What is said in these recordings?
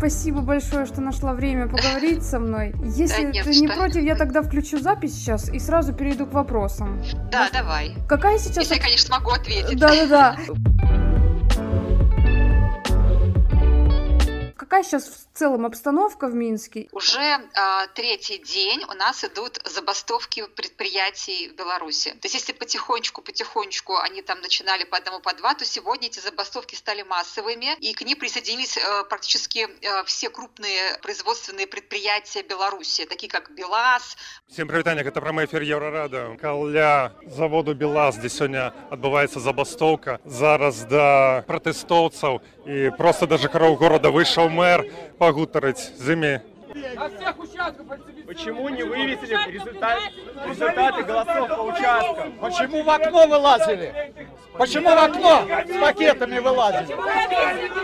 Спасибо большое, что нашла время поговорить со мной. Если да, нет, ты не что? против, я тогда включу запись сейчас и сразу перейду к вопросам. Да, Может, давай. Какая сейчас... Если я, конечно, смогу ответить. Да-да-да. Какая сейчас в целом обстановка в Минске? Уже э, третий день у нас идут забастовки предприятий в Беларуси. То есть если потихонечку-потихонечку они там начинали по одному, по два, то сегодня эти забастовки стали массовыми, и к ним присоединились э, практически э, все крупные производственные предприятия Беларуси, такие как БелАЗ. Всем привет, это прямой эфир Еврорада. Каля заводу БелАЗ, здесь сегодня отбывается забастовка. Зараз до протестовцев и просто даже коров города вышел мэр погутарить з ими. Почему не вывесили результат, результаты голосов по участкам? Почему в окно вылазили? Почему в окно с пакетами вылазили?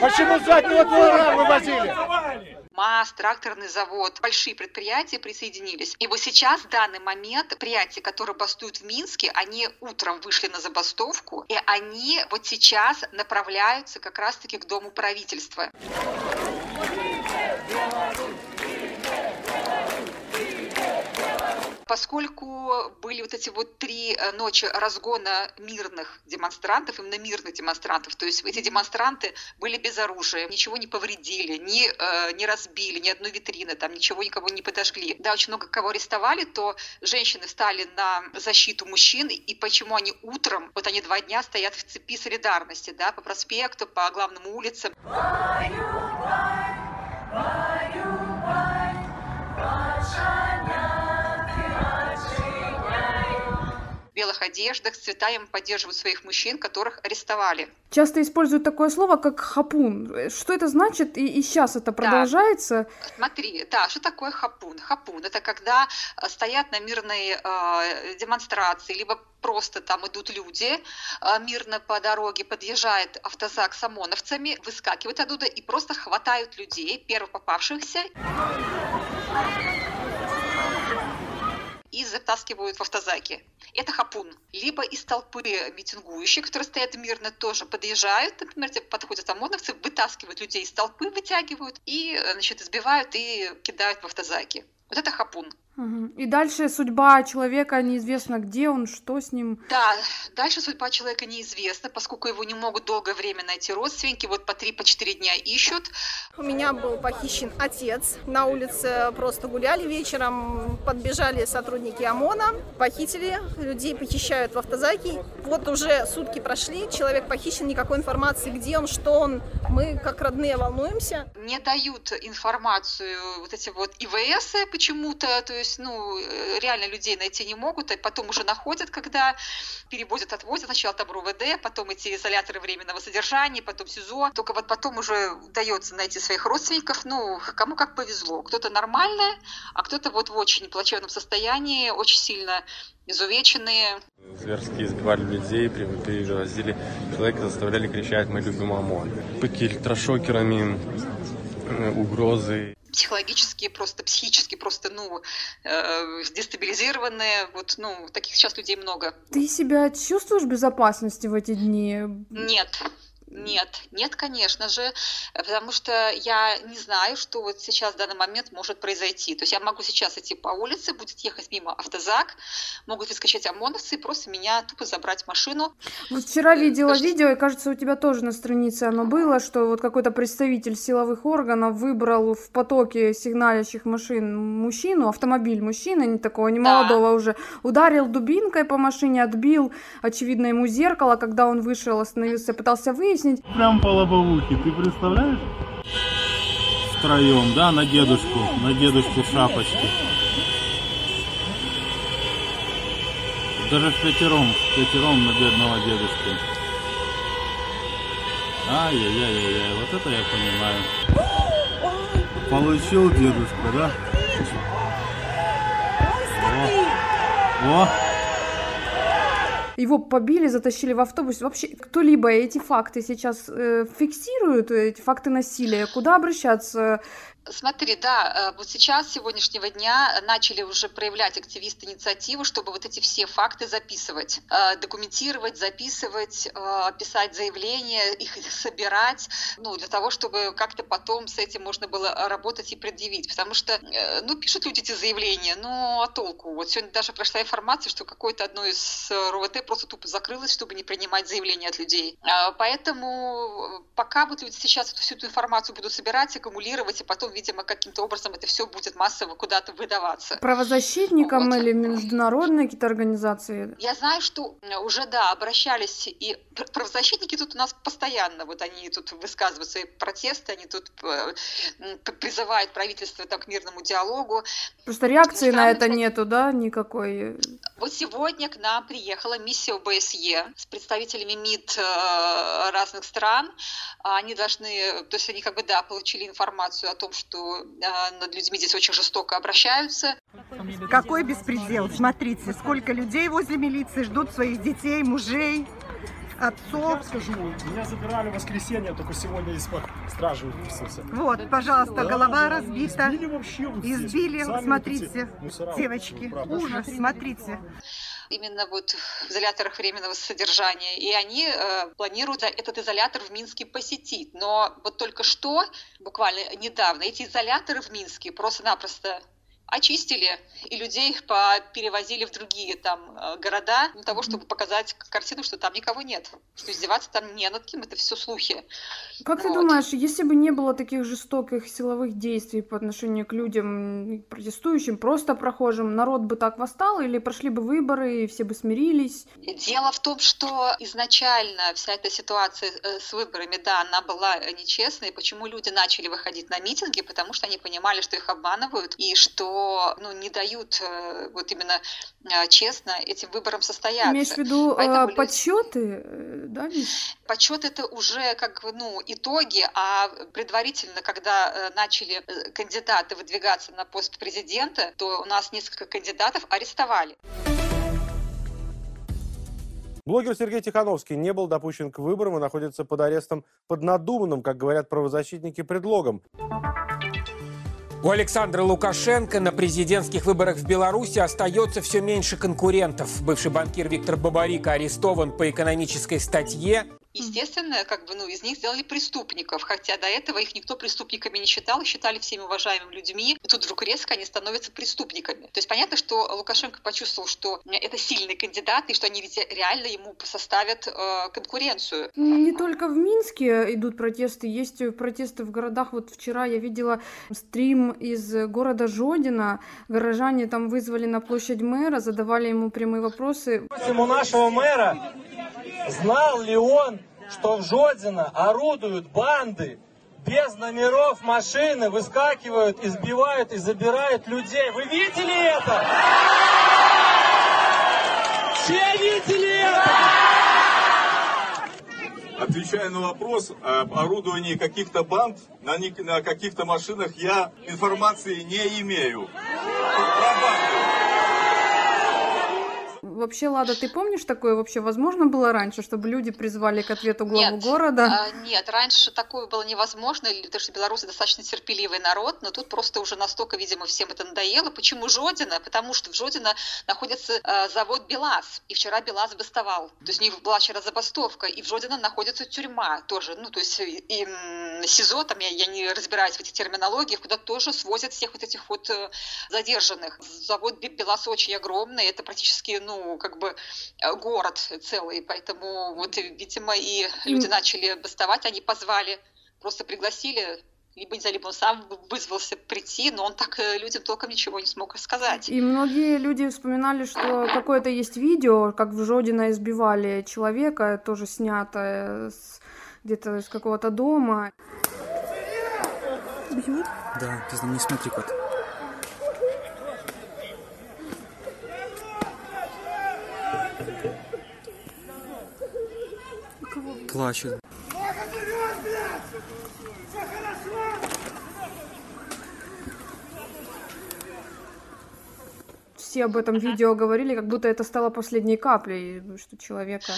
Почему с заднего двора вывозили? МАЗ, тракторный завод, большие предприятия присоединились. И вот сейчас, в данный момент, предприятия, которые бастуют в Минске, они утром вышли на забастовку, и они вот сейчас направляются как раз-таки к Дому правительства. Поскольку были вот эти вот три э, ночи разгона мирных демонстрантов, именно мирных демонстрантов, то есть эти демонстранты были без оружия, ничего не повредили, не, э, не разбили, ни одну витрину, там ничего никого не подожгли. Да, очень много кого арестовали, то женщины встали на защиту мужчин, и почему они утром, вот они два дня стоят в цепи солидарности, да, по проспекту, по главным улицам. Why you, why, одеждах с цветами поддерживают своих мужчин, которых арестовали. Часто используют такое слово, как хапун. Что это значит и, и сейчас это продолжается? Да. Смотри, да, что такое хапун? Хапун – это когда э, стоят на мирной э, демонстрации, либо просто там идут люди э, мирно по дороге, подъезжает автозак с ОМОНовцами, выскакивают оттуда и просто хватают людей, первых попавшихся и затаскивают в автозаки. Это хапун. Либо из толпы митингующих, которые стоят мирно, тоже подъезжают, например, подходят ОМОНовцы, вытаскивают людей из толпы, вытягивают и значит, избивают и кидают в автозаки. Вот это хапун. И дальше судьба человека неизвестно, где он, что с ним. Да, дальше судьба человека неизвестна, поскольку его не могут долгое время найти родственники, вот по 3-4 по дня ищут. У меня был похищен отец. На улице просто гуляли вечером, подбежали сотрудники ОМОНа, похитили, людей похищают в автозаке. Вот уже сутки прошли, человек похищен, никакой информации, где он, что он. Мы как родные волнуемся. Не дают информацию вот эти вот ИВС почему-то, то есть есть, ну, э, реально людей найти не могут, и потом уже находят, когда переводят, отвозят, сначала там РУВД, потом эти изоляторы временного содержания, потом СИЗО, только вот потом уже удается найти своих родственников, ну, кому как повезло, кто-то нормально, а кто-то вот в очень плачевном состоянии, очень сильно изувеченные. Зверски избивали людей, привозили человека, заставляли кричать «Мы любим ОМОН». Пыки электрошокерами, э, угрозы психологически, просто психически, просто, ну, э, дестабилизированные. Вот, ну, таких сейчас людей много. Ты себя чувствуешь в безопасности в эти дни? Нет. Нет, нет, конечно же, потому что я не знаю, что вот сейчас в данный момент может произойти. То есть я могу сейчас идти по улице, будет ехать мимо автозак, могут выскочить ОМОНовцы и просто меня тупо забрать машину. Вот вчера видела Потому видео, и кажется, у тебя тоже на странице оно было, что вот какой-то представитель силовых органов выбрал в потоке сигналящих машин мужчину, автомобиль мужчины, не такого, не молодого да. уже, ударил дубинкой по машине, отбил, очевидно, ему зеркало, когда он вышел, остановился, пытался выяснить, выяснить. Прям по лобовухе, ты представляешь? Втроем, да, на дедушку, на дедушку шапочки. Даже в пятером, в пятером на бедного дедушку. Ай-яй-яй-яй, вот это я понимаю. Получил дедушка, да? О, о. Его побили, затащили в автобус. Вообще, кто-либо эти факты сейчас э, фиксирует, эти факты насилия? Куда обращаться? Смотри, да, э, вот сейчас, с сегодняшнего дня, начали уже проявлять активисты инициативы, чтобы вот эти все факты записывать, э, документировать, записывать, э, писать заявления, их собирать, ну, для того, чтобы как-то потом с этим можно было работать и предъявить. Потому что, ну, пишут люди эти заявления, но а толку? Вот сегодня даже прошла информация, что какое-то одно из РОВТ просто тупо закрылось, чтобы не принимать заявления от людей. Поэтому пока вот люди сейчас всю эту информацию будут собирать, аккумулировать, и потом видимо, каким-то образом это все будет массово куда-то выдаваться. Правозащитникам вот. или международные какие-то организации? Я знаю, что уже, да, обращались и правозащитники тут у нас постоянно, вот они тут высказывают свои протесты, они тут э, призывают правительство там, к мирному диалогу. Просто реакции на это нету, да, никакой? Вот сегодня к нам приехала миссия ОБСЕ с представителями МИД э, разных стран. Они должны, то есть они как бы, да, получили информацию о том, что что э, над людьми здесь очень жестоко обращаются. Какой беспредел! Смотрите, сколько людей возле милиции ждут своих детей, мужей, отцов. Я скажу, меня забирали в воскресенье, только сегодня из-под стражи выпустился. Вот, пожалуйста, да, голова да, разбита. Избили вообще вот Избили, Сами смотрите, девочки, ужас, смотрите именно вот в изоляторах временного содержания. И они э, планируют этот изолятор в Минске посетить. Но вот только что, буквально недавно, эти изоляторы в Минске просто-напросто очистили и людей перевозили в другие там э, города для того, чтобы показать картину, что там никого нет, что издеваться там не над кем, это все слухи. Как вот. ты думаешь, если бы не было таких жестоких силовых действий по отношению к людям, протестующим, просто прохожим, народ бы так восстал или прошли бы выборы и все бы смирились? Дело в том, что изначально вся эта ситуация э, с выборами, да, она была нечестной. Почему люди начали выходить на митинги? Потому что они понимали, что их обманывают и что ну, не дают э, вот именно э, честно этим выборам состояться. Имеешь в виду э, Поэтому подсчеты, да, Подсчет это уже как ну итоги, а предварительно, когда начали кандидаты выдвигаться на пост президента, то у нас несколько кандидатов арестовали. Блогер Сергей Тихановский не был допущен к выборам и находится под арестом под надуманным, как говорят правозащитники, предлогом. У Александра Лукашенко на президентских выборах в Беларуси остается все меньше конкурентов. Бывший банкир Виктор Бабарика арестован по экономической статье естественно, как бы, ну, из них сделали преступников, хотя до этого их никто преступниками не считал, считали всеми уважаемыми людьми, и тут вдруг резко они становятся преступниками. То есть понятно, что Лукашенко почувствовал, что это сильный кандидат, и что они ведь реально ему составят э, конкуренцию. Не только в Минске идут протесты, есть протесты в городах. Вот вчера я видела стрим из города Жодина, горожане там вызвали на площадь мэра, задавали ему прямые вопросы. У нашего мэра Знал ли он, что в Жодино орудуют банды, без номеров машины выскакивают, избивают и забирают людей? Вы видели это? Все видели это? Отвечая на вопрос об орудовании каких-то банд на, на каких-то машинах, я информации не имею. Про банды. Вообще, Лада, ты помнишь такое вообще возможно было раньше, чтобы люди призвали к ответу главу нет, города? А, нет, раньше такое было невозможно, потому что белорусы достаточно терпеливый народ, но тут просто уже настолько, видимо, всем это надоело. Почему Жодина? Потому что в Жодино находится э, завод БелАЗ, и вчера БелАЗ бастовал. То есть у них была вчера забастовка, и в Жодино находится тюрьма тоже. Ну, то есть и, и СИЗО, там я, я не разбираюсь в этих терминологиях, куда тоже свозят всех вот этих вот э, задержанных. Завод БелАЗ очень огромный, это практически, ну, как бы э, город целый, поэтому вот, видимо, и люди начали бастовать, они позвали, просто пригласили либо, не знаю, либо он сам вызвался прийти, но он так э, людям толком ничего не смог рассказать. И многие люди вспоминали, что какое-то есть видео, как в Жодино избивали человека, тоже снято где-то из какого-то дома. Бьют? Да, ты не смотри, кот. Плачет. Все об этом видео говорили, как будто это стало последней каплей, что человека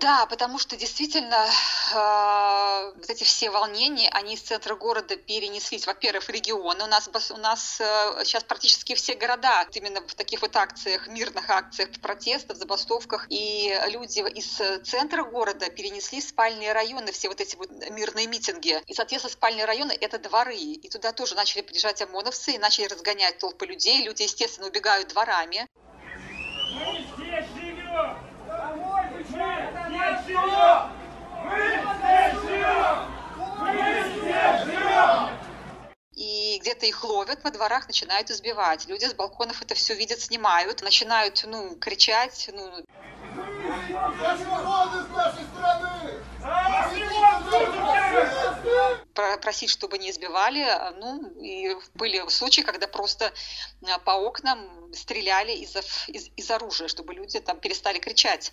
да, потому что действительно вот эти все волнения, они из центра города перенеслись, во-первых, в регионы. У нас, у нас э, сейчас практически все города именно в таких вот акциях, мирных акциях протестов, забастовках. И люди из центра города перенесли в спальные районы все вот эти вот мирные митинги. И, соответственно, спальные районы — это дворы. И туда тоже начали приезжать ОМОНовцы и начали разгонять толпы людей. Люди, естественно, убегают дворами. Мы здесь живем! Мы здесь живем! И где-то их ловят во дворах, начинают избивать. Люди с балконов это все видят, снимают, начинают, ну, кричать, ну... Просить, чтобы не избивали. Ну, и были случаи, когда просто а, по окнам стреляли из, из, из оружия, чтобы люди там перестали кричать.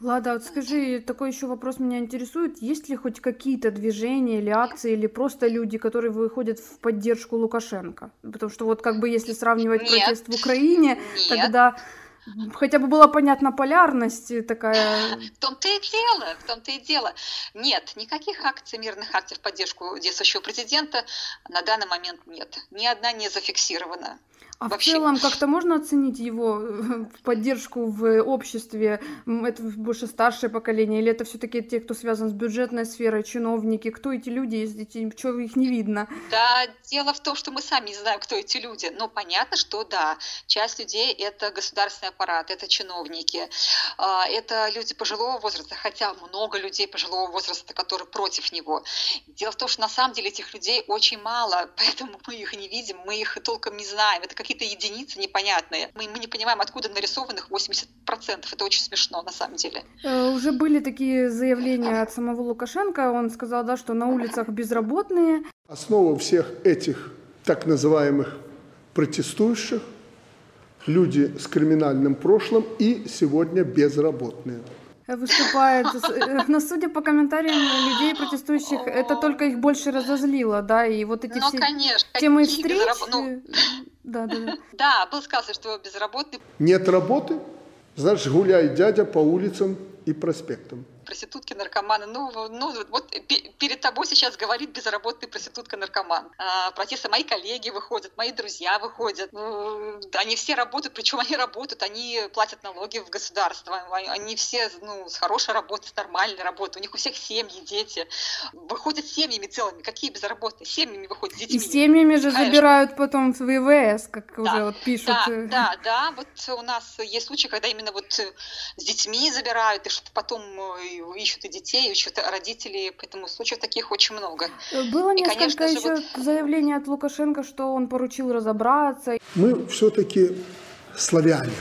Лада, вот скажи, такой еще вопрос меня интересует. Есть ли хоть какие-то движения или акции, или просто люди, которые выходят в поддержку Лукашенко? Потому что вот как бы если сравнивать Нет. протест в Украине, Нет. тогда хотя бы была понятна полярность такая. В том-то и дело, в том-то и дело. Нет, никаких акций, мирных акций в поддержку действующего президента на данный момент нет. Ни одна не зафиксирована. А Вообще. в целом как-то можно оценить его э, поддержку в обществе? Это больше старшее поколение или это все-таки те, кто связан с бюджетной сферой, чиновники? Кто эти люди, если чего их не видно? Да, дело в том, что мы сами не знаем, кто эти люди. Но понятно, что да, часть людей это государственный аппарат, это чиновники, а, это люди пожилого возраста, хотя много людей пожилого возраста, которые против него. Дело в том, что на самом деле этих людей очень мало, поэтому мы их не видим, мы их толком не знаем. Это как какие-то единицы непонятные. Мы, мы не понимаем, откуда нарисованных 80%. Это очень смешно на самом деле. Э, уже были такие заявления от самого Лукашенко. Он сказал, да, что на улицах безработные. Основа всех этих так называемых протестующих люди с криминальным прошлым и сегодня безработные выступает. Э, но судя по комментариям людей протестующих, это только их больше разозлило, да, и вот эти ну, все конечно, темы встреч... Безраб... Ну... Да, да, да. Да, был сказано, что безработный. Нет работы, значит, гуляй, дядя, по улицам и проспектам проститутки, наркоманы. Ну, ну вот перед тобой сейчас говорит безработный проститутка-наркоман. А, протесты мои коллеги выходят, мои друзья выходят. Ну, они все работают, причем они работают, они платят налоги в государство. Они все ну, с хорошей работы, с нормальной работы. У них у всех семьи, дети. Выходят семьями целыми. Какие безработные? Семьями выходят с детьми. И семьями же забирают потом в ВВС, как да, уже вот пишут. Да, да, да. Вот у нас есть случаи, когда именно вот с детьми забирают, и что потом э, ищут и детей, ищут родителей, поэтому случаев таких очень много. Было и, несколько конечно, еще вот... заявлений от Лукашенко, что он поручил разобраться. Мы все-таки славяне.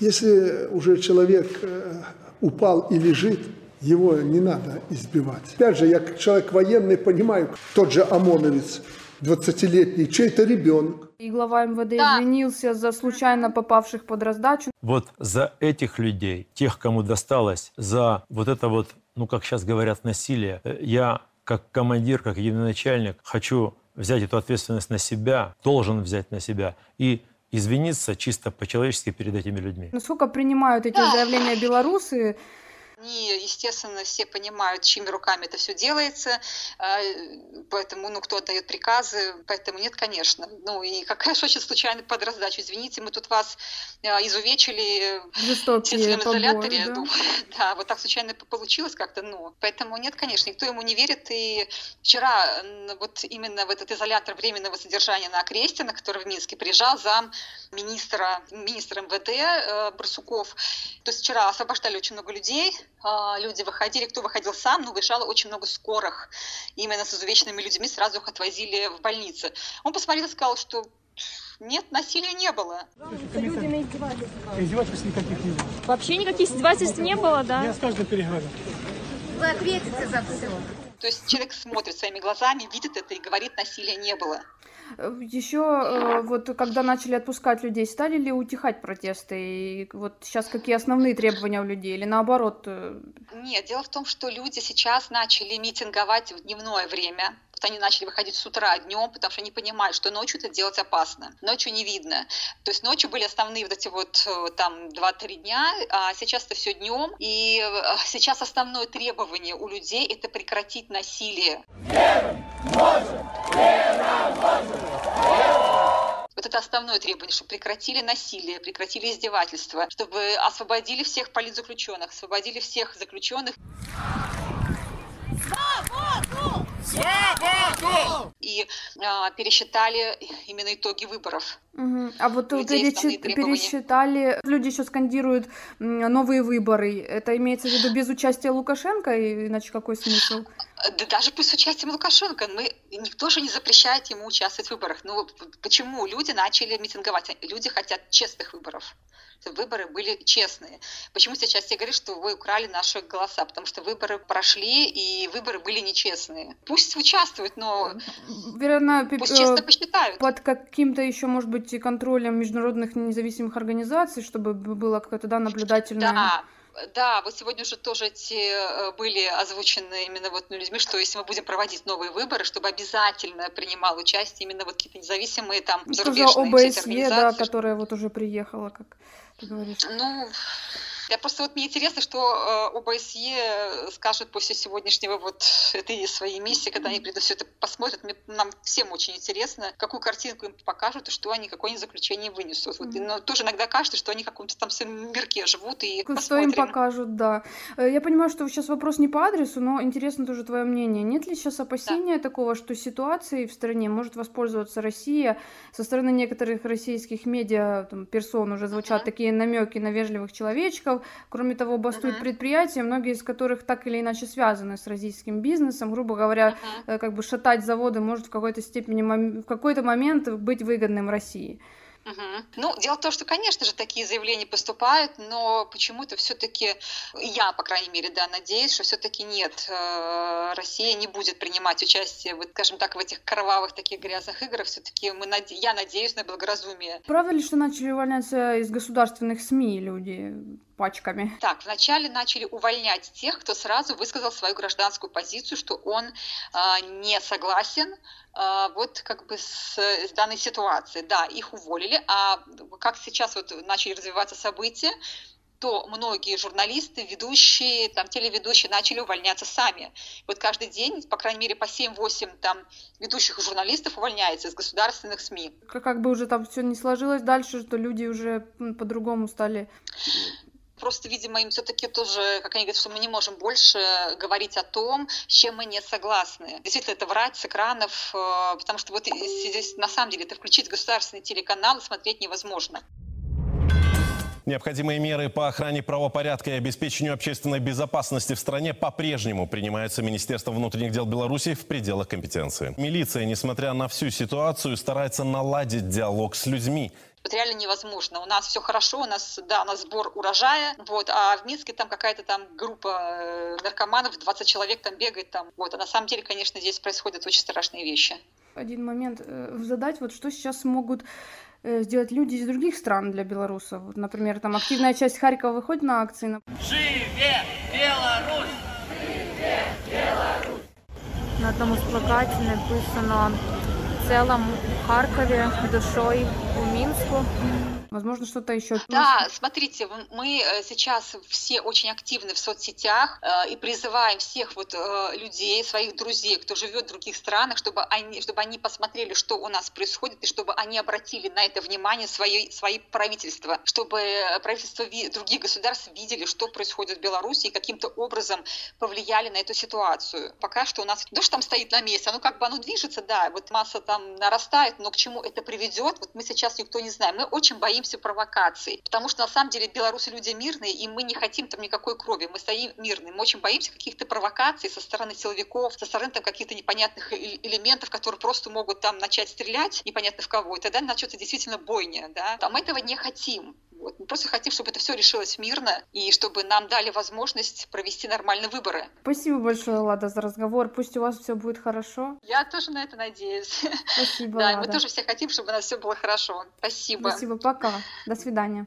Если уже человек э, упал и лежит, его не надо избивать. Опять же, я как человек военный понимаю, тот же ОМОНовец, 20-летний, чей-то ребенок. И глава МВД да. извинился за случайно попавших под раздачу. Вот за этих людей, тех, кому досталось, за вот это вот, ну как сейчас говорят, насилие, э, я как командир, как единоначальник хочу взять эту ответственность на себя, должен взять на себя и извиниться чисто по-человечески перед этими людьми. Насколько принимают эти заявления белорусы, они, естественно, все понимают, чьими руками это все делается, а, поэтому, ну, кто отдает приказы, поэтому нет, конечно. Ну, и какая же очень случайная подраздача. Извините, мы тут вас а, изувечили в следственном изоляторе. Да? Ну, да, вот так случайно получилось как-то, ну, поэтому нет, конечно, никто ему не верит. И вчера вот именно в этот изолятор временного содержания на Окрестина, который в Минске приезжал, зам министра, министра МВД э, Барсуков. То есть вчера освобождали очень много людей, люди выходили, кто выходил сам, но выезжало очень много скорых. Именно с изувеченными людьми сразу их отвозили в больницы. Он посмотрел и сказал, что нет, насилия не было. Людьми издевались. Издевательств никаких не было. Вообще никаких издевательств не было, да? Я с каждым переговорю. Вы ответите за все. То есть человек смотрит своими глазами, видит это и говорит, насилия не было. Еще э, вот когда начали отпускать людей, стали ли утихать протесты? И вот сейчас какие основные требования у людей? Или наоборот? Э? Нет, дело в том, что люди сейчас начали митинговать в дневное время, Вот они начали выходить с утра, днем, потому что они понимают, что ночью это делать опасно. Ночью не видно. То есть ночью были основные вот эти вот э, там 2-3 дня, а сейчас это все днем. И сейчас основное требование у людей это прекратить насилие. Вот это основное требование, чтобы прекратили насилие, прекратили издевательства, чтобы освободили всех политзаключенных, освободили всех заключенных. Свободу! Свободу! И а, пересчитали именно итоги выборов. Угу. А вот вы пересчитали, люди еще скандируют новые выборы. Это имеется в виду без участия Лукашенко, иначе какой смысл? Да даже с участием Лукашенко. Мы, никто же не запрещает ему участвовать в выборах. Ну почему люди начали митинговать? Люди хотят честных выборов выборы были честные. Почему сейчас я говорю, что вы украли наши голоса? Потому что выборы прошли, и выборы были нечестные. Пусть участвуют, но Верно, пусть честно посчитают. Под каким-то еще, может быть, контролем международных независимых организаций, чтобы было какое-то да, наблюдательное... Да. Да, вот сегодня уже тоже эти э, были озвучены именно вот ну, людьми, что если мы будем проводить новые выборы, чтобы обязательно принимал участие именно вот какие-то независимые там зарубежные ОБСЕ, да, которая вот уже приехала, как ты говоришь. Ну, я просто вот мне интересно, что э, ОБСЕ скажет после сегодняшнего вот этой своей миссии, когда они придут все это посмотрят. Мне, нам всем очень интересно, какую картинку им покажут и что они, какое они заключение вынесут. Вот, но тоже иногда кажется, что они в каком-то там своем мирке живут и Что посмотрим. им покажут, да. Э, я понимаю, что сейчас вопрос не по адресу, но интересно тоже твое мнение. Нет ли сейчас опасения да. такого, что ситуацией в стране может воспользоваться Россия? Со стороны некоторых российских медиа, там, персон уже звучат uh-huh. такие намеки на вежливых человечков, Кроме того, бастуют uh-huh. предприятия, многие из которых так или иначе связаны с российским бизнесом. Грубо говоря, uh-huh. как бы шатать заводы может в какой-то степени, в какой-то момент быть выгодным России. Угу. Ну, дело в том, что, конечно же, такие заявления поступают, но почему-то все-таки, я, по крайней мере, да, надеюсь, что все-таки нет, э, Россия не будет принимать участие, вот, скажем так, в этих кровавых таких грязных играх. Все-таки мы, я надеюсь на благоразумие. Правда ли, что начали увольняться из государственных СМИ люди? Пачками. Так, вначале начали увольнять тех, кто сразу высказал свою гражданскую позицию, что он э, не согласен э, вот как бы с, с данной ситуацией. Да, их уволили, а как сейчас вот начали развиваться события, то многие журналисты, ведущие, там, телеведущие начали увольняться сами. Вот каждый день, по крайней мере, по 7-8 там ведущих журналистов увольняется из государственных СМИ. Как бы уже там все не сложилось дальше, что люди уже по-другому стали просто, видимо, им все-таки тоже, как они говорят, что мы не можем больше говорить о том, с чем мы не согласны. Действительно, это врать с экранов, э, потому что вот здесь на самом деле это включить государственный телеканал смотреть невозможно. Необходимые меры по охране правопорядка и обеспечению общественной безопасности в стране по-прежнему принимаются Министерством внутренних дел Беларуси в пределах компетенции. Милиция, несмотря на всю ситуацию, старается наладить диалог с людьми, вот реально невозможно. У нас все хорошо, у нас, да, у нас сбор урожая, вот, а в Минске там какая-то там группа э, наркоманов, 20 человек там бегает там, вот, а на самом деле, конечно, здесь происходят очень страшные вещи. Один момент э, задать, вот что сейчас могут сделать люди из других стран для белорусов? Вот, например, там активная часть Харькова выходит на акции. Живе Беларусь! Живе Беларусь! На одном из плакатів написано целом Харькове, душой у Минску. Возможно, что-то еще. Да, смотрите, мы э, сейчас все очень активны в соцсетях э, и призываем всех вот э, людей, своих друзей, кто живет в других странах, чтобы они, чтобы они посмотрели, что у нас происходит, и чтобы они обратили на это внимание свои, свои правительства, чтобы правительства других государств видели, что происходит в Беларуси и каким-то образом повлияли на эту ситуацию. Пока что у нас то, что там стоит на месте, оно как бы оно движется, да, вот масса там нарастает, но к чему это приведет, вот мы сейчас никто не знаем. Мы очень боимся провокаций, потому что на самом деле белорусы люди мирные, и мы не хотим там никакой крови, мы стоим мирные, мы очень боимся каких-то провокаций со стороны силовиков, со стороны там каких-то непонятных элементов, которые просто могут там начать стрелять непонятно в кого, и тогда начнется действительно бойня, да, мы этого не хотим. Вот. Мы просто хотим, чтобы это все решилось мирно, и чтобы нам дали возможность провести нормальные выборы. Спасибо большое, Лада, за разговор. Пусть у вас все будет хорошо. Я тоже на это надеюсь. Спасибо, Да, Лада. мы тоже все хотим, чтобы у нас все было хорошо. Спасибо. Спасибо, пока. До свидания.